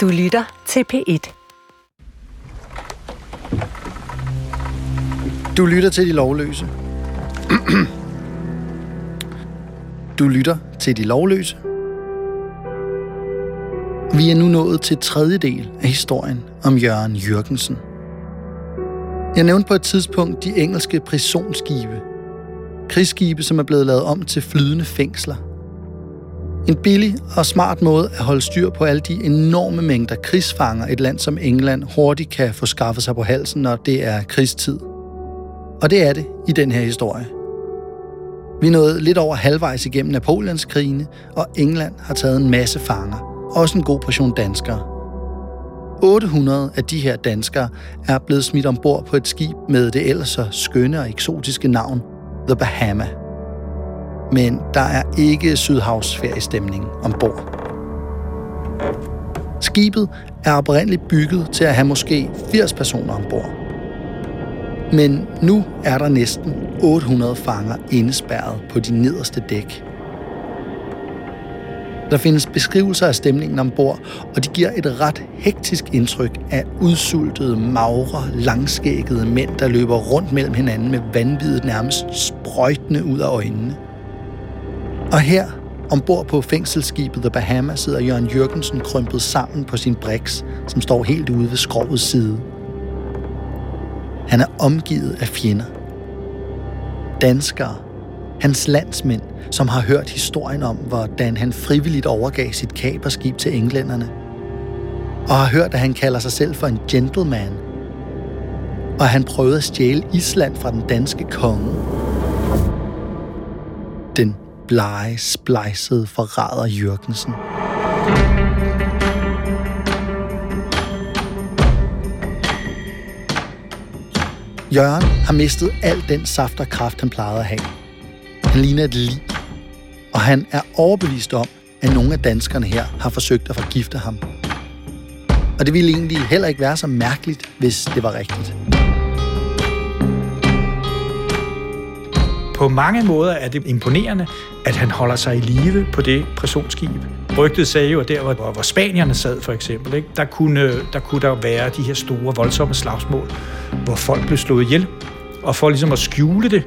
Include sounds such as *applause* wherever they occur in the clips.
Du lytter til P1. Du lytter til de lovløse. du lytter til de lovløse. Vi er nu nået til tredje del af historien om Jørgen Jørgensen. Jeg nævnte på et tidspunkt de engelske prisonskibe. Krigsskibe, som er blevet lavet om til flydende fængsler – en billig og smart måde at holde styr på alle de enorme mængder krigsfanger, et land som England hurtigt kan få skaffet sig på halsen, når det er krigstid. Og det er det i den her historie. Vi nåede lidt over halvvejs igennem Napoleonskrigene, og England har taget en masse fanger. Også en god portion danskere. 800 af de her danskere er blevet smidt ombord på et skib med det ellers så skønne og eksotiske navn The Bahama men der er ikke sydhavsferiestemning ombord. Skibet er oprindeligt bygget til at have måske 80 personer ombord. Men nu er der næsten 800 fanger indespærret på de nederste dæk. Der findes beskrivelser af stemningen ombord, og de giver et ret hektisk indtryk af udsultede, magre, langskæggede mænd, der løber rundt mellem hinanden med vanvittigt nærmest sprøjtende ud af øjnene. Og her, ombord på fængselsskibet The Bahama, sidder Jørgen Jørgensen krympet sammen på sin briks, som står helt ude ved skrovets side. Han er omgivet af fjender. Danskere, hans landsmænd, som har hørt historien om, hvordan han frivilligt overgav sit kaperskib til englænderne, og har hørt, at han kalder sig selv for en gentleman, og han prøvede at stjæle Island fra den danske konge. Den blege, splejsede forræder Jørgensen. Jørgen har mistet al den saft og kraft, han plejede at have. Han ligner et lig, og han er overbevist om, at nogle af danskerne her har forsøgt at forgifte ham. Og det ville egentlig heller ikke være så mærkeligt, hvis det var rigtigt. På mange måder er det imponerende, at han holder sig i live på det pressionsskib. Rygtet sagde jo, at der, hvor, hvor spanierne sad for eksempel, ikke, der, kunne, der kunne der være de her store, voldsomme slagsmål, hvor folk blev slået ihjel. Og for ligesom at skjule det,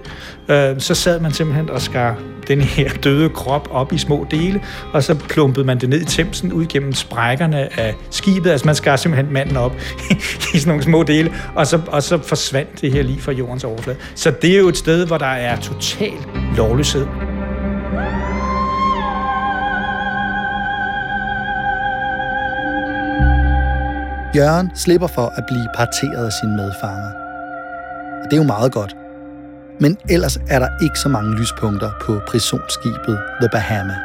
øh, så sad man simpelthen og skar den her døde krop op i små dele, og så klumpede man det ned i temsen ud gennem sprækkerne af skibet. Altså man skar simpelthen manden op *laughs* i sådan nogle små dele, og så, og så forsvandt det her lige fra jordens overflade. Så det er jo et sted, hvor der er total lovløshed. Jørgen slipper for at blive parteret af sine medfanger. Og det er jo meget godt. Men ellers er der ikke så mange lyspunkter på prisonskibet The Bahama.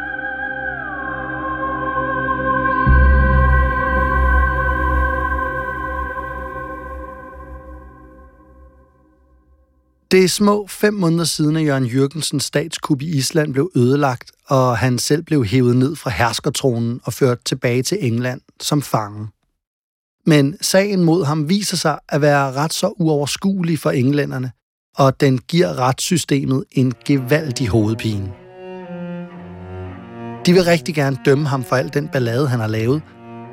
Det er små fem måneder siden, at Jørgen Jørgensens statskup i Island blev ødelagt, og han selv blev hævet ned fra herskertronen og ført tilbage til England som fange. Men sagen mod ham viser sig at være ret så uoverskuelig for englænderne, og den giver retssystemet en gevaldig hovedpine. De vil rigtig gerne dømme ham for al den ballade, han har lavet.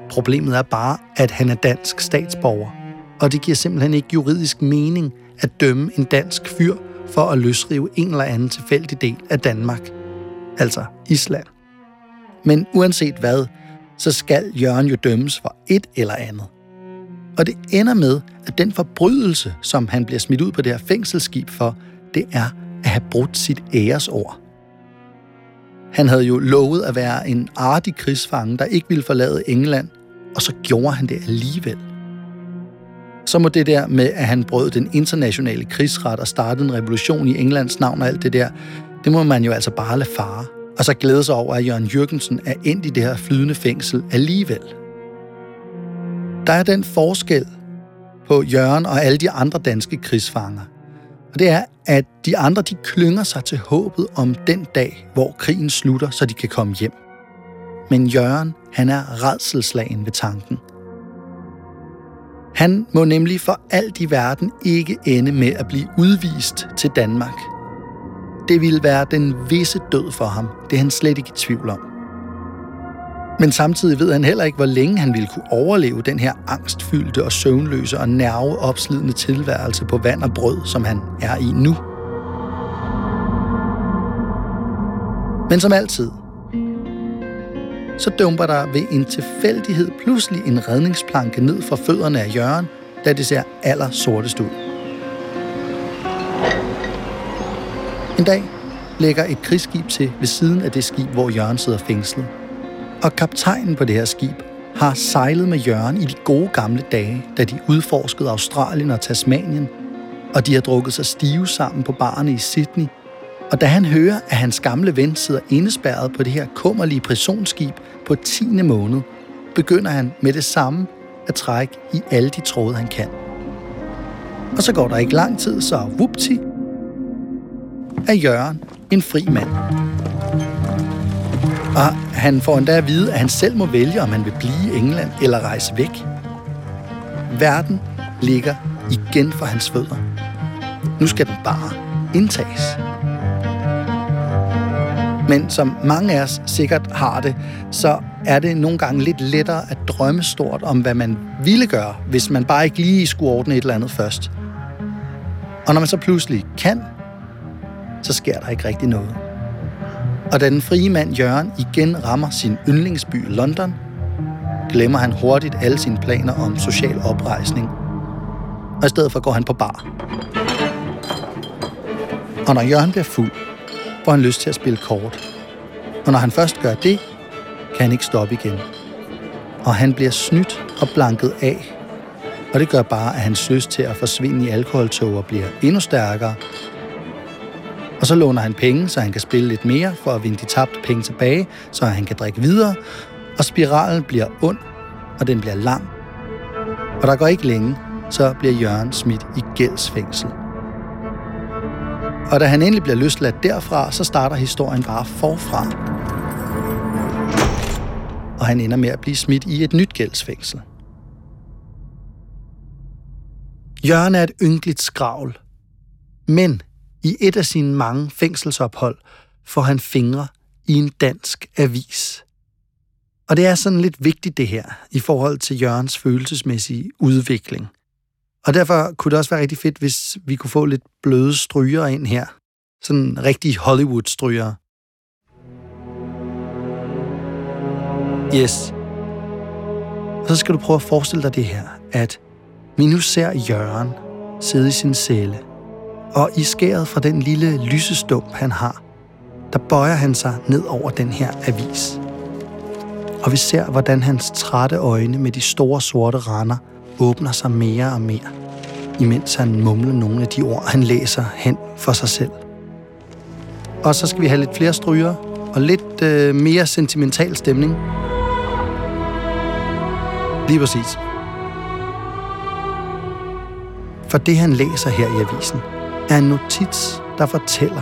Problemet er bare, at han er dansk statsborger, og det giver simpelthen ikke juridisk mening at dømme en dansk fyr for at løsrive en eller anden tilfældig del af Danmark, altså Island. Men uanset hvad, så skal Jørgen jo dømmes for et eller andet. Og det ender med, at den forbrydelse, som han bliver smidt ud på det her fængselsskib for, det er at have brudt sit æresord. Han havde jo lovet at være en artig krigsfange, der ikke ville forlade England, og så gjorde han det alligevel. Så må det der med, at han brød den internationale krigsret og startede en revolution i Englands navn og alt det der, det må man jo altså bare lade fare. Og så glæde sig over, at Jørgen Jørgensen er endt i det her flydende fængsel alligevel. Der er den forskel på Jørgen og alle de andre danske krigsfanger. Og det er, at de andre de klynger sig til håbet om den dag, hvor krigen slutter, så de kan komme hjem. Men Jørgen, han er redselslagen ved tanken. Han må nemlig for alt i verden ikke ende med at blive udvist til Danmark. Det ville være den visse død for ham. Det er han slet ikke i tvivl om. Men samtidig ved han heller ikke, hvor længe han ville kunne overleve den her angstfyldte og søvnløse og nerveopslidende tilværelse på vand og brød, som han er i nu. Men som altid, så dumper der ved en tilfældighed pludselig en redningsplanke ned fra fødderne af Jørgen, da det ser aller sortest ud. En dag lægger et krigsskib til ved siden af det skib, hvor Jørgen sidder fængslet. Og kaptajnen på det her skib har sejlet med Jørgen i de gode gamle dage, da de udforskede Australien og Tasmanien, og de har drukket sig stive sammen på barne i Sydney. Og da han hører, at hans gamle ven sidder indespærret på det her kummerlige prisonskib på 10. måned, begynder han med det samme at trække i alle de tråde, han kan. Og så går der ikke lang tid, så vupti, er Jørgen en fri mand. Og han får endda at vide, at han selv må vælge, om han vil blive i England eller rejse væk. Verden ligger igen for hans fødder. Nu skal den bare indtages. Men som mange af os sikkert har det, så er det nogle gange lidt lettere at drømme stort om, hvad man ville gøre, hvis man bare ikke lige skulle ordne et eller andet først. Og når man så pludselig kan, så sker der ikke rigtig noget. Og da den frie mand Jørgen igen rammer sin yndlingsby London, glemmer han hurtigt alle sine planer om social oprejsning. Og i stedet for går han på bar. Og når Jørgen bliver fuld, får han lyst til at spille kort. Og når han først gør det, kan han ikke stoppe igen. Og han bliver snydt og blanket af. Og det gør bare, at hans lyst til at forsvinde i alkoholtoger bliver endnu stærkere, og så låner han penge, så han kan spille lidt mere for at vinde de tabte penge tilbage, så han kan drikke videre. Og spiralen bliver ond, og den bliver lang. Og der går ikke længe, så bliver Jørgen smidt i gældsfængsel. Og da han endelig bliver løsladt derfra, så starter historien bare forfra. Og han ender med at blive smidt i et nyt gældsfængsel. Jørgen er et ynkeligt skravl. Men i et af sine mange fængselsophold får han fingre i en dansk avis. Og det er sådan lidt vigtigt det her i forhold til Jørgens følelsesmæssige udvikling. Og derfor kunne det også være rigtig fedt, hvis vi kunne få lidt bløde stryger ind her. Sådan rigtig Hollywood-stryger. Yes. Og så skal du prøve at forestille dig det her, at vi nu ser Jørgen sidde i sin celle – og i skæret fra den lille lysestump, han har, der bøjer han sig ned over den her avis. Og vi ser, hvordan hans trætte øjne med de store sorte render åbner sig mere og mere, imens han mumler nogle af de ord, han læser hen for sig selv. Og så skal vi have lidt flere stryger og lidt øh, mere sentimental stemning. Lige præcis. For det, han læser her i avisen, er en notits, der fortæller,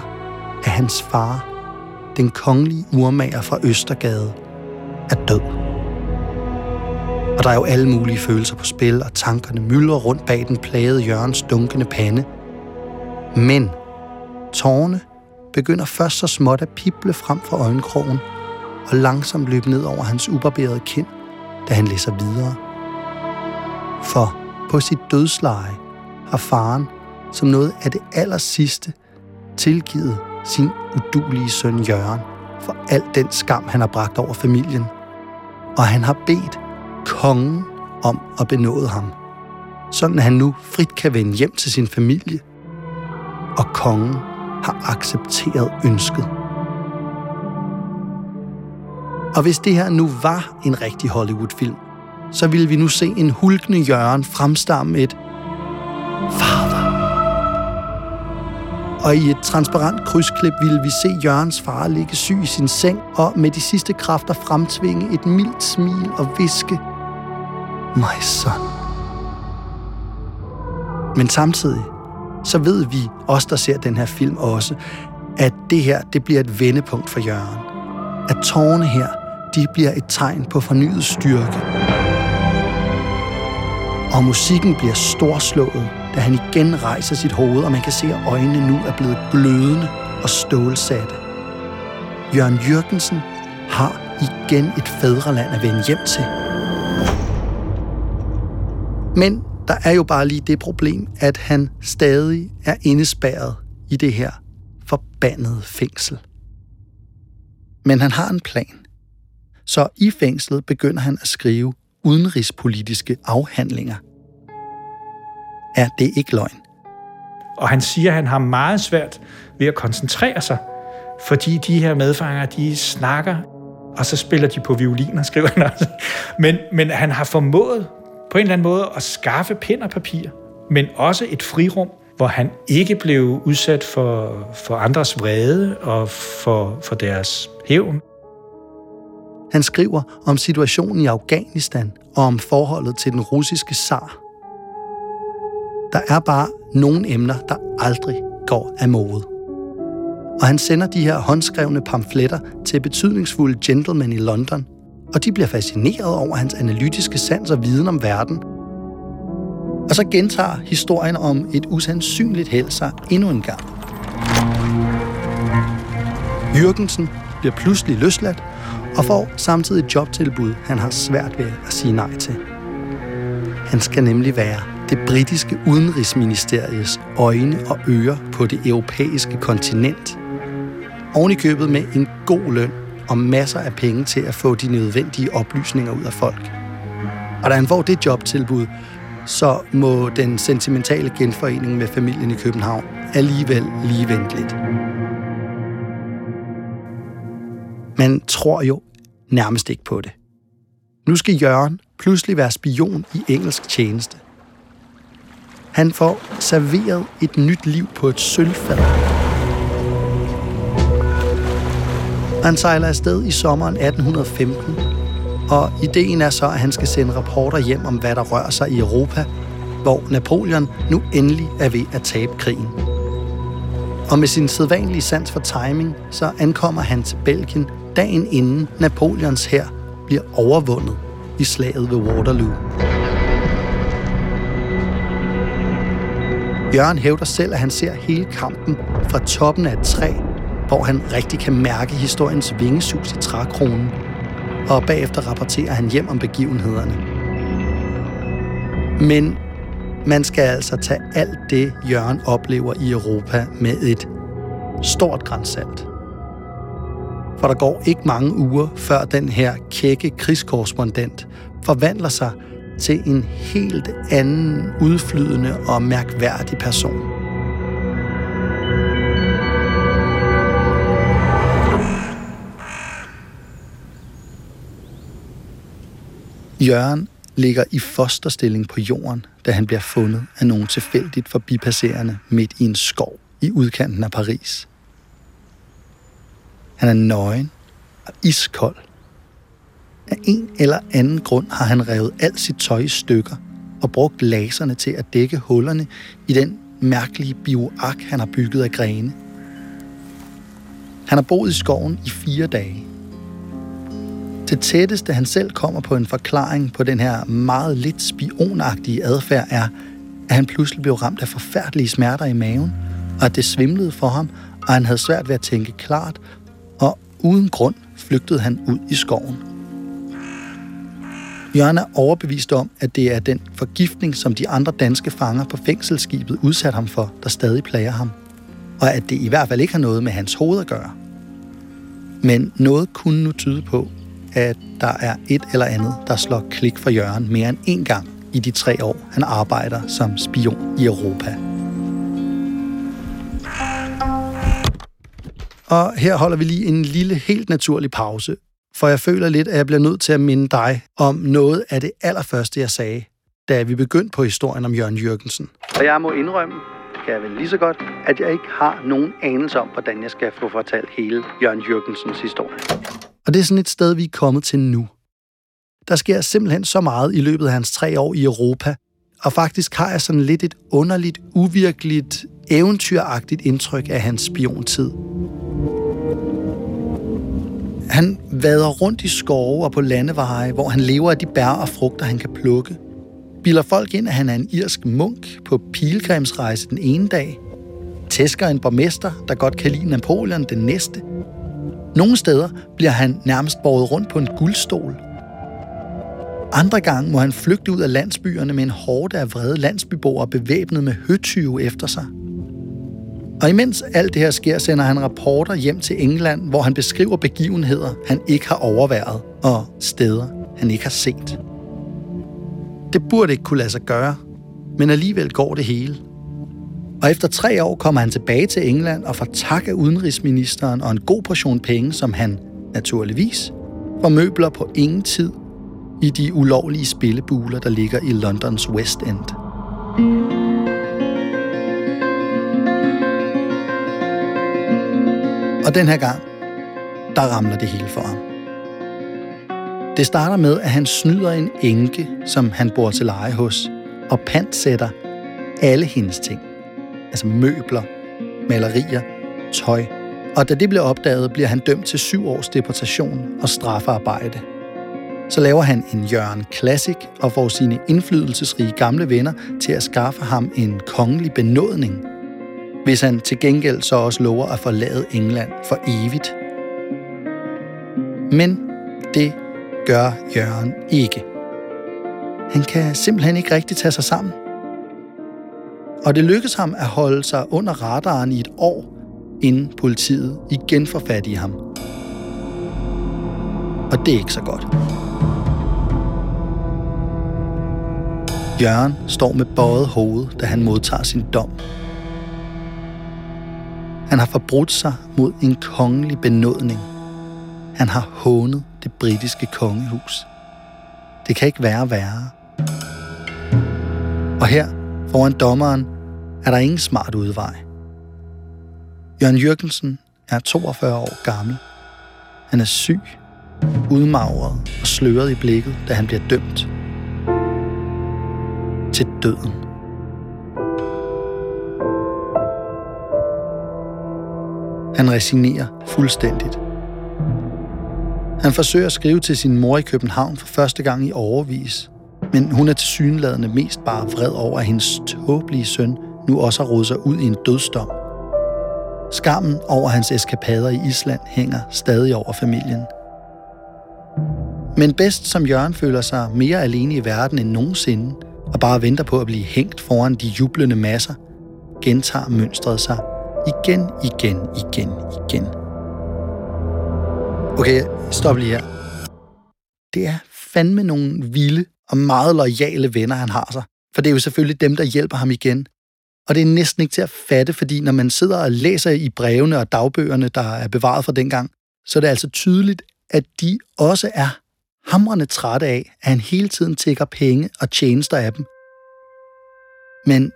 at hans far, den kongelige urmager fra Østergade, er død. Og der er jo alle mulige følelser på spil, og tankerne myldrer rundt bag den plagede Jørgens dunkende pande. Men tårne begynder først så småt at pible frem fra øjenkrogen og langsomt løbe ned over hans ubarberede kind, da han læser videre. For på sit dødsleje har faren som noget af det aller sidste tilgivet sin udulige søn Jørgen for al den skam, han har bragt over familien. Og han har bedt kongen om at benåde ham, sådan at han nu frit kan vende hjem til sin familie. Og kongen har accepteret ønsket. Og hvis det her nu var en rigtig Hollywood-film, så ville vi nu se en hulkende Jørgen fremstamme et Far, og i et transparent krydsklip ville vi se Jørgens far ligge syg i sin seng og med de sidste kræfter fremtvinge et mildt smil og viske, My son. Men samtidig, så ved vi, os der ser den her film også, at det her, det bliver et vendepunkt for Jørgen. At tårne her, de bliver et tegn på fornyet styrke. Og musikken bliver storslået, da han igen rejser sit hoved, og man kan se, at øjnene nu er blevet glødende og stålsatte. Jørgen Jørgensen har igen et fædreland at vende hjem til. Men der er jo bare lige det problem, at han stadig er indespærret i det her forbandede fængsel. Men han har en plan. Så i fængslet begynder han at skrive udenrigspolitiske afhandlinger. Er det ikke løgn? Og han siger, at han har meget svært ved at koncentrere sig, fordi de her medfanger, de snakker, og så spiller de på violiner, *laughs* skriver han også. Men, men han har formået på en eller anden måde at skaffe pen og papir, men også et frirum, hvor han ikke blev udsat for, for andres vrede og for, for deres hævn. Han skriver om situationen i Afghanistan og om forholdet til den russiske zar. Der er bare nogle emner, der aldrig går af mode. Og han sender de her håndskrevne pamfletter til betydningsfulde gentlemen i London, og de bliver fascineret over hans analytiske sans og viden om verden. Og så gentager historien om et usandsynligt held sig endnu en gang. Jørgensen bliver pludselig løsladt og får samtidig et jobtilbud, han har svært ved at sige nej til. Han skal nemlig være det britiske udenrigsministeriets øjne og ører på det europæiske kontinent. Oven i købet med en god løn og masser af penge til at få de nødvendige oplysninger ud af folk. Og da han får det jobtilbud, så må den sentimentale genforening med familien i København alligevel lige vente lidt. Man tror jo nærmest ikke på det. Nu skal Jørgen pludselig være spion i engelsk tjeneste. Han får serveret et nyt liv på et sølvfad. Han sejler afsted i sommeren 1815, og ideen er så, at han skal sende rapporter hjem om, hvad der rører sig i Europa, hvor Napoleon nu endelig er ved at tabe krigen. Og med sin sædvanlige sans for timing, så ankommer han til Belgien dagen inden Napoleons hær bliver overvundet i slaget ved Waterloo. Jørgen hævder selv, at han ser hele kampen fra toppen af et træ, hvor han rigtig kan mærke historiens vingesus i trækronen, og bagefter rapporterer han hjem om begivenhederne. Men man skal altså tage alt det, Jørgen oplever i Europa med et stort grænsalt. For der går ikke mange uger, før den her kække krigskorrespondent forvandler sig til en helt anden, udflydende og mærkværdig person. Jørgen ligger i fosterstilling på jorden, da han bliver fundet af nogen tilfældigt forbipasserende midt i en skov i udkanten af Paris. Han er nøgen og iskold. En eller anden grund har han revet alt sit tøj i stykker og brugt laserne til at dække hullerne i den mærkelige bioark, han har bygget af grene. Han har boet i skoven i fire dage. Det tætteste, han selv kommer på en forklaring på den her meget lidt spionagtige adfærd, er, at han pludselig blev ramt af forfærdelige smerter i maven, og at det svimlede for ham, og han havde svært ved at tænke klart, og uden grund flygtede han ud i skoven. Jørgen er overbevist om, at det er den forgiftning, som de andre danske fanger på fængselsskibet udsat ham for, der stadig plager ham. Og at det i hvert fald ikke har noget med hans hoved at gøre. Men noget kunne nu tyde på, at der er et eller andet, der slår klik for Jørgen mere end en gang i de tre år, han arbejder som spion i Europa. Og her holder vi lige en lille, helt naturlig pause, for jeg føler lidt, at jeg bliver nødt til at minde dig om noget af det allerførste, jeg sagde, da vi begyndte på historien om Jørgen Jørgensen. Og jeg må indrømme, kan jeg vel lige så godt, at jeg ikke har nogen anelse om, hvordan jeg skal få fortalt hele Jørgen Jørgensens historie. Og det er sådan et sted, vi er kommet til nu. Der sker simpelthen så meget i løbet af hans tre år i Europa, og faktisk har jeg sådan lidt et underligt, uvirkeligt, eventyragtigt indtryk af hans spiontid. Han vader rundt i skove og på landeveje, hvor han lever af de bær og frugter, han kan plukke. Bilder folk ind, at han er en irsk munk på pilgrimsrejse den ene dag. Tæsker en borgmester, der godt kan lide Napoleon den næste. Nogle steder bliver han nærmest båret rundt på en guldstol. Andre gange må han flygte ud af landsbyerne med en hårde af vrede landsbyboere bevæbnet med høtyve efter sig. Og imens alt det her sker, sender han rapporter hjem til England, hvor han beskriver begivenheder, han ikke har overværet, og steder, han ikke har set. Det burde ikke kunne lade sig gøre, men alligevel går det hele. Og efter tre år kommer han tilbage til England og får tak af udenrigsministeren og en god portion penge, som han, naturligvis, får møbler på ingen tid i de ulovlige spillebuler, der ligger i Londons West End. Og den her gang, der ramler det hele for ham. Det starter med, at han snyder en enke, som han bor til leje hos, og pantsætter alle hendes ting. Altså møbler, malerier, tøj. Og da det bliver opdaget, bliver han dømt til syv års deportation og strafarbejde. Så laver han en Jørgen Classic og får sine indflydelsesrige gamle venner til at skaffe ham en kongelig benådning – hvis han til gengæld så også lover at forlade England for evigt. Men det gør Jørgen ikke. Han kan simpelthen ikke rigtig tage sig sammen. Og det lykkes ham at holde sig under radaren i et år, inden politiet igen får fat i ham. Og det er ikke så godt. Jørgen står med bøjet hoved, da han modtager sin dom han har forbrudt sig mod en kongelig benådning. Han har hånet det britiske kongehus. Det kan ikke være værre. Og her, foran dommeren, er der ingen smart udvej. Jørgen Jørgensen er 42 år gammel. Han er syg, udmagret og sløret i blikket, da han bliver dømt. Til døden. Han resignerer fuldstændigt. Han forsøger at skrive til sin mor i København for første gang i overvis, men hun er tilsyneladende mest bare vred over, at hendes tåbelige søn nu også har rodet sig ud i en dødsdom. Skammen over hans eskapader i Island hænger stadig over familien. Men bedst som Jørgen føler sig mere alene i verden end nogensinde, og bare venter på at blive hængt foran de jublende masser, gentager mønstret sig Igen, igen, igen, igen. Okay, stop lige her. Det er fandme nogle vilde og meget lojale venner, han har sig. For det er jo selvfølgelig dem, der hjælper ham igen. Og det er næsten ikke til at fatte, fordi når man sidder og læser i brevene og dagbøgerne, der er bevaret fra dengang, så er det altså tydeligt, at de også er hamrende trætte af, at han hele tiden tækker penge og tjenester af dem. Men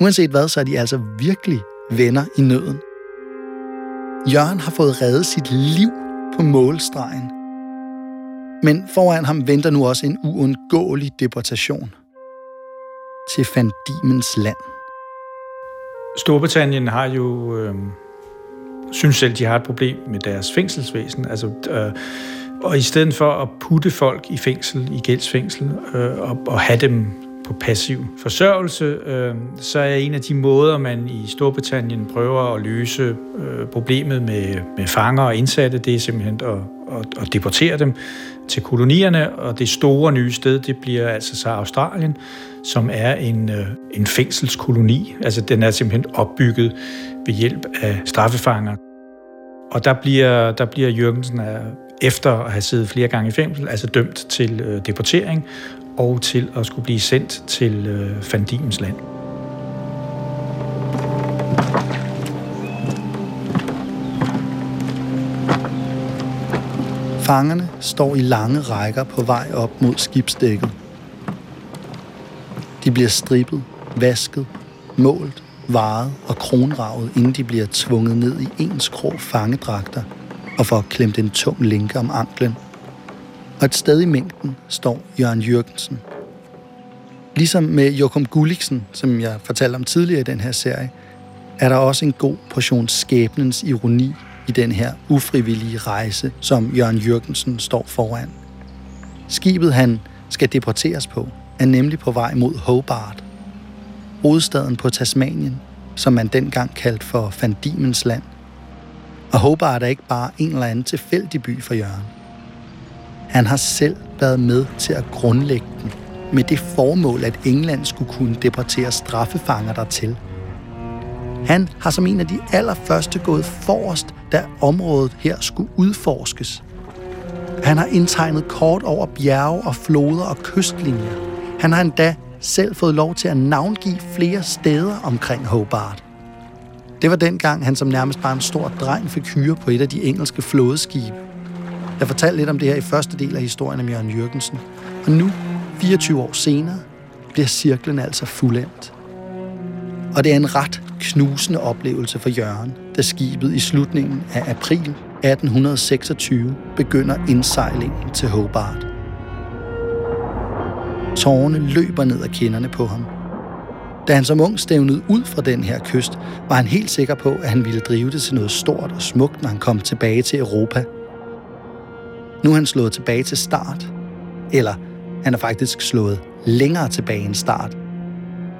uanset hvad, så er de altså virkelig venner i nøden. Jørgen har fået reddet sit liv på målstregen. Men foran ham venter nu også en uundgåelig deportation til Fandimens land. Storbritannien har jo øh, synes selv, de har et problem med deres fængselsvæsen. Altså, øh, og i stedet for at putte folk i fængsel, i gældsfængsel, øh, og, og have dem på passiv forsørgelse, øh, så er en af de måder, man i Storbritannien prøver at løse øh, problemet med, med fanger og indsatte, det er simpelthen at, at, at deportere dem til kolonierne, og det store nye sted, det bliver altså så Australien, som er en, øh, en fængselskoloni. Altså den er simpelthen opbygget ved hjælp af straffefanger. Og der bliver, der bliver Jørgensen øh, efter at have siddet flere gange i fængsel, altså dømt til øh, deportering, og til at skulle blive sendt til øh, Fandimens land. Fangerne står i lange rækker på vej op mod skibsdækket. De bliver strippet, vasket, målt, varet og kronravet, inden de bliver tvunget ned i ens krog fangedragter og får klemt en tung linke om anklen og et sted i mængden står Jørgen Jørgensen. Ligesom med Jokum Gulliksen, som jeg fortalte om tidligere i den her serie, er der også en god portion skæbnens ironi i den her ufrivillige rejse, som Jørgen Jørgensen står foran. Skibet, han skal deporteres på, er nemlig på vej mod Hobart, hovedstaden på Tasmanien, som man dengang kaldte for Fandimens land. Og Hobart er ikke bare en eller anden tilfældig by for Jørgen. Han har selv været med til at grundlægge den, med det formål, at England skulle kunne deportere straffefanger dertil. Han har som en af de allerførste gået forrest, da området her skulle udforskes. Han har indtegnet kort over bjerge og floder og kystlinjer. Han har endda selv fået lov til at navngive flere steder omkring Hobart. Det var dengang, han som nærmest bare en stor dreng fik hyre på et af de engelske flådeskibe. Jeg fortalte lidt om det her i første del af historien om Jørgen Jørgensen. Og nu, 24 år senere, bliver cirklen altså fuldendt. Og det er en ret knusende oplevelse for Jørgen, da skibet i slutningen af april 1826 begynder indsejlingen til Hobart. Tårne løber ned ad kinderne på ham. Da han som ung stævnede ud fra den her kyst, var han helt sikker på, at han ville drive det til noget stort og smukt, når han kom tilbage til Europa. Nu er han slået tilbage til start. Eller han er faktisk slået længere tilbage end start.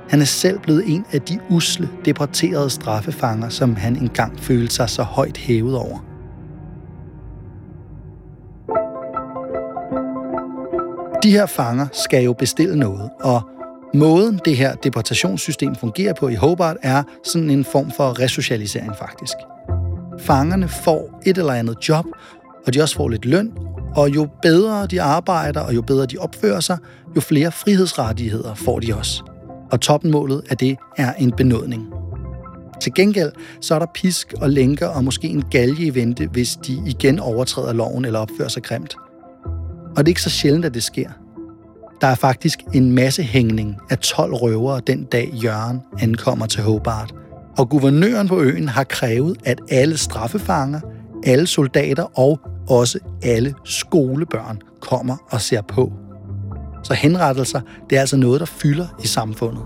Han er selv blevet en af de usle, deporterede straffefanger, som han engang følte sig så højt hævet over. De her fanger skal jo bestille noget, og måden det her deportationssystem fungerer på i Hobart er sådan en form for resocialisering faktisk. Fangerne får et eller andet job, og de også får lidt løn, og jo bedre de arbejder, og jo bedre de opfører sig, jo flere frihedsrettigheder får de også. Og toppenmålet af det er en benådning. Til gengæld så er der pisk og lænker og måske en galge i vente, hvis de igen overtræder loven eller opfører sig grimt. Og det er ikke så sjældent, at det sker. Der er faktisk en masse hængning af 12 røvere den dag Jørgen ankommer til Hobart. Og guvernøren på øen har krævet, at alle straffefanger, alle soldater og også alle skolebørn kommer og ser på. Så henrettelser, det er altså noget, der fylder i samfundet.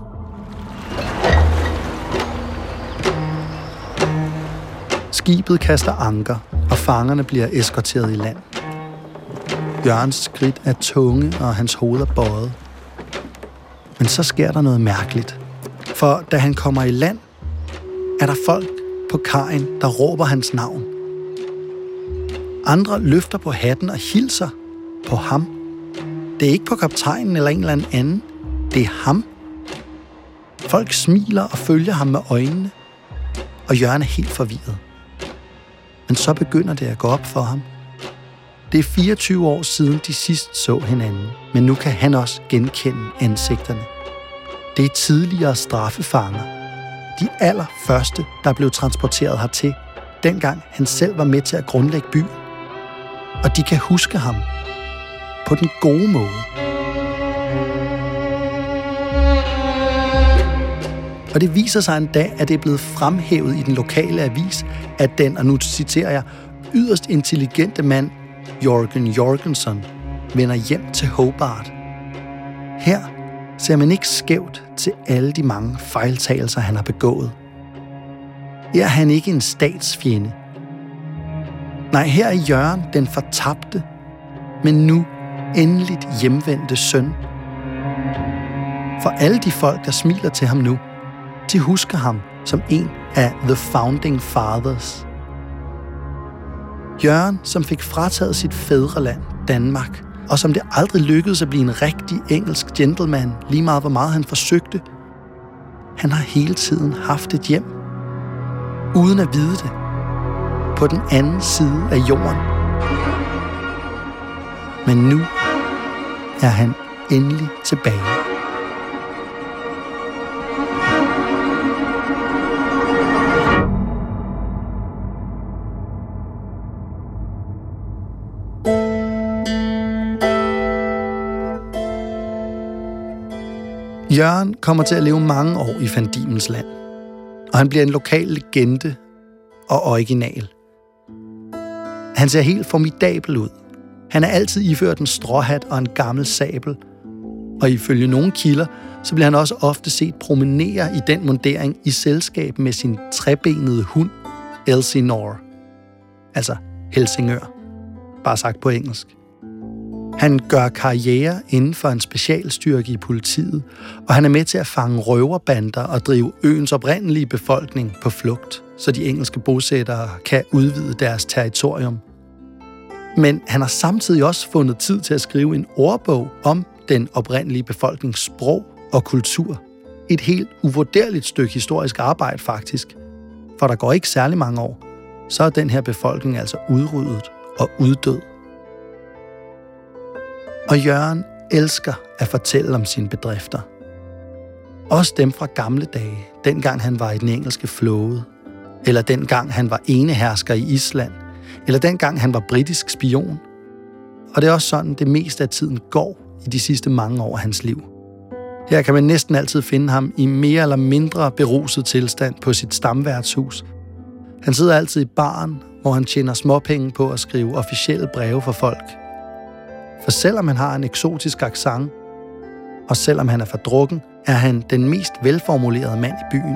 Skibet kaster anker, og fangerne bliver eskorteret i land. Jørgens skridt er tunge, og hans hoved er bøjet. Men så sker der noget mærkeligt. For da han kommer i land, er der folk på kajen, der råber hans navn. Andre løfter på hatten og hilser på ham. Det er ikke på kaptajnen eller en eller anden. Det er ham. Folk smiler og følger ham med øjnene, og Jørgen er helt forvirret. Men så begynder det at gå op for ham. Det er 24 år siden de sidst så hinanden, men nu kan han også genkende ansigterne. Det er tidligere straffefanger. De allerførste, der blev transporteret hertil, dengang han selv var med til at grundlægge byen. Og de kan huske ham på den gode måde. Og det viser sig en dag, at det er blevet fremhævet i den lokale avis, at den, og nu citerer jeg, yderst intelligente mand Jorgen Jorgensen vender hjem til Hobart. Her ser man ikke skævt til alle de mange fejltagelser, han har begået. Her er han ikke en statsfjende. Nej, her er Jørgen den fortabte, men nu endeligt hjemvendte søn. For alle de folk, der smiler til ham nu, de husker ham som en af The Founding Fathers – Jørgen, som fik frataget sit fædreland, Danmark, og som det aldrig lykkedes at blive en rigtig engelsk gentleman, lige meget hvor meget han forsøgte. Han har hele tiden haft et hjem, uden at vide det, på den anden side af jorden. Men nu er han endelig tilbage. Jørgen kommer til at leve mange år i Fandimens land, og han bliver en lokal legende og original. Han ser helt formidabel ud. Han er altid iført en stråhat og en gammel sabel, og ifølge nogle kilder, så bliver han også ofte set promenere i den mundering i selskab med sin trebenede hund, Elsinore. Altså Helsingør. Bare sagt på engelsk. Han gør karriere inden for en specialstyrke i politiet, og han er med til at fange røverbander og drive øens oprindelige befolkning på flugt, så de engelske bosættere kan udvide deres territorium. Men han har samtidig også fundet tid til at skrive en ordbog om den oprindelige befolknings sprog og kultur. Et helt uvurderligt stykke historisk arbejde faktisk. For der går ikke særlig mange år, så er den her befolkning altså udryddet og uddød. Og Jørgen elsker at fortælle om sine bedrifter. Også dem fra gamle dage, dengang han var i den engelske flåde, eller dengang han var enehersker i Island, eller dengang han var britisk spion. Og det er også sådan, det meste af tiden går i de sidste mange år af hans liv. Her kan man næsten altid finde ham i mere eller mindre beruset tilstand på sit stamværtshus. Han sidder altid i baren, hvor han tjener småpenge på at skrive officielle breve for folk. For selvom han har en eksotisk accent, og selvom han er for drukken, er han den mest velformulerede mand i byen.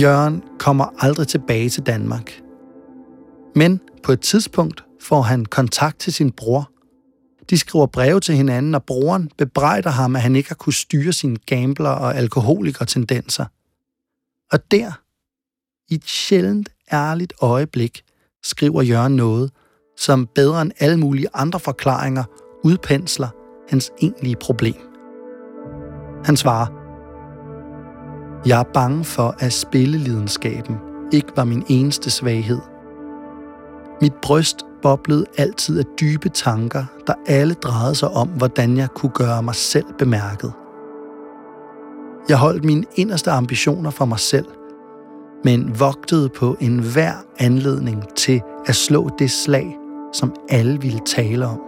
Jørgen kommer aldrig tilbage til Danmark. Men på et tidspunkt får han kontakt til sin bror. De skriver breve til hinanden, og broren bebrejder ham, at han ikke har kunnet styre sine gambler og alkoholiker-tendenser. Og der, i et sjældent ærligt øjeblik, skriver Jørgen noget, som bedre end alle mulige andre forklaringer udpensler hans egentlige problem. Han svarer, jeg er bange for, at spillelidenskaben ikke var min eneste svaghed. Mit bryst boblede altid af dybe tanker, der alle drejede sig om, hvordan jeg kunne gøre mig selv bemærket. Jeg holdt mine inderste ambitioner for mig selv, men vogtede på enhver anledning til at slå det slag, som alle ville tale om.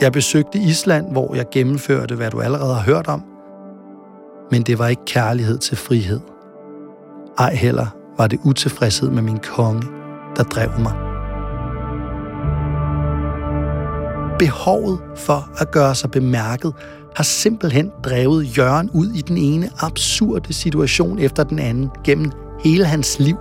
Jeg besøgte Island, hvor jeg gennemførte, hvad du allerede har hørt om, men det var ikke kærlighed til frihed. Ej heller var det utilfredshed med min konge, der drev mig. Behovet for at gøre sig bemærket har simpelthen drevet Jørgen ud i den ene absurde situation efter den anden gennem hele hans liv.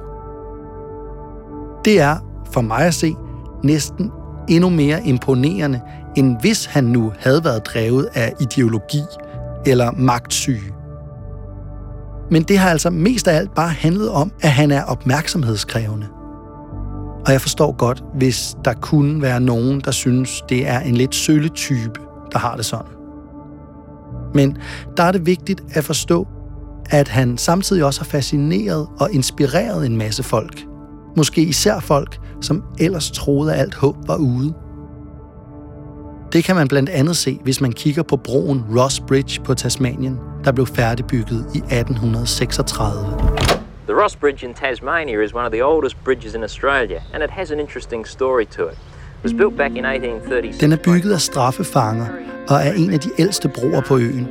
Det er, for mig at se, næsten endnu mere imponerende, end hvis han nu havde været drevet af ideologi eller magtsyge. Men det har altså mest af alt bare handlet om, at han er opmærksomhedskrævende. Og jeg forstår godt, hvis der kunne være nogen, der synes, det er en lidt sølle type, der har det sådan. Men der er det vigtigt at forstå, at han samtidig også har fascineret og inspireret en masse folk. Måske især folk, som ellers troede, at alt håb var ude. Det kan man blandt andet se, hvis man kigger på broen Ross Bridge på Tasmanien, der blev færdigbygget i 1836. The Ross Bridge in Tasmania is one of the oldest bridges in Australia, and it has an interesting story to it. It was built back in 1836. Den er bygget af straffefanger og er en af de ældste broer på øen.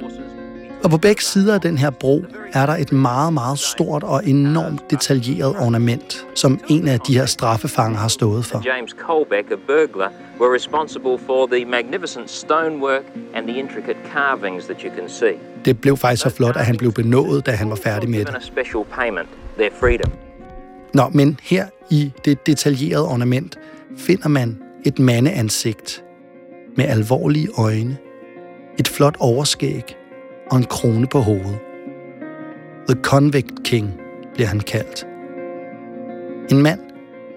Og på begge sider af den her bro er der et meget, meget stort og enormt detaljeret ornament, som en af de her straffefanger har stået for. James Colbeck, a burglar, were responsible for the magnificent stonework and the intricate carvings that you can see. Det blev faktisk så flot, at han blev benådet, da han var færdig med det. special payment, their freedom. Nå, men her i det detaljerede ornament finder man et mandeansigt med alvorlige øjne, et flot overskæg og en krone på hovedet. The Convict King bliver han kaldt. En mand,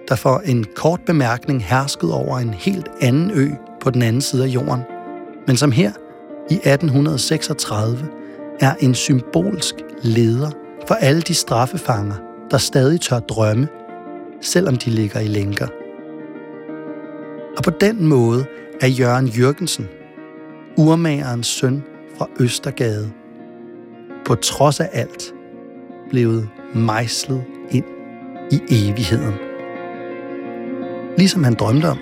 der for en kort bemærkning herskede over en helt anden ø på den anden side af jorden, men som her i 1836 er en symbolsk leder for alle de straffefanger, der stadig tør drømme, selvom de ligger i lænker. Og på den måde er Jørgen Jørgensen, urmagerens søn fra Østergade, på trods af alt blevet mejslet ind i evigheden. Ligesom han drømte om.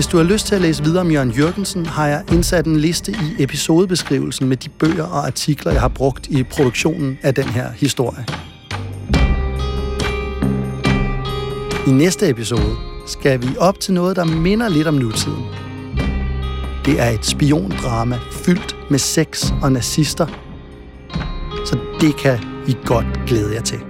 Hvis du har lyst til at læse videre om Jørgen Jørgensen, har jeg indsat en liste i episodebeskrivelsen med de bøger og artikler, jeg har brugt i produktionen af den her historie. I næste episode skal vi op til noget, der minder lidt om nutiden. Det er et spiondrama fyldt med sex og nazister. Så det kan I godt glæde jer til.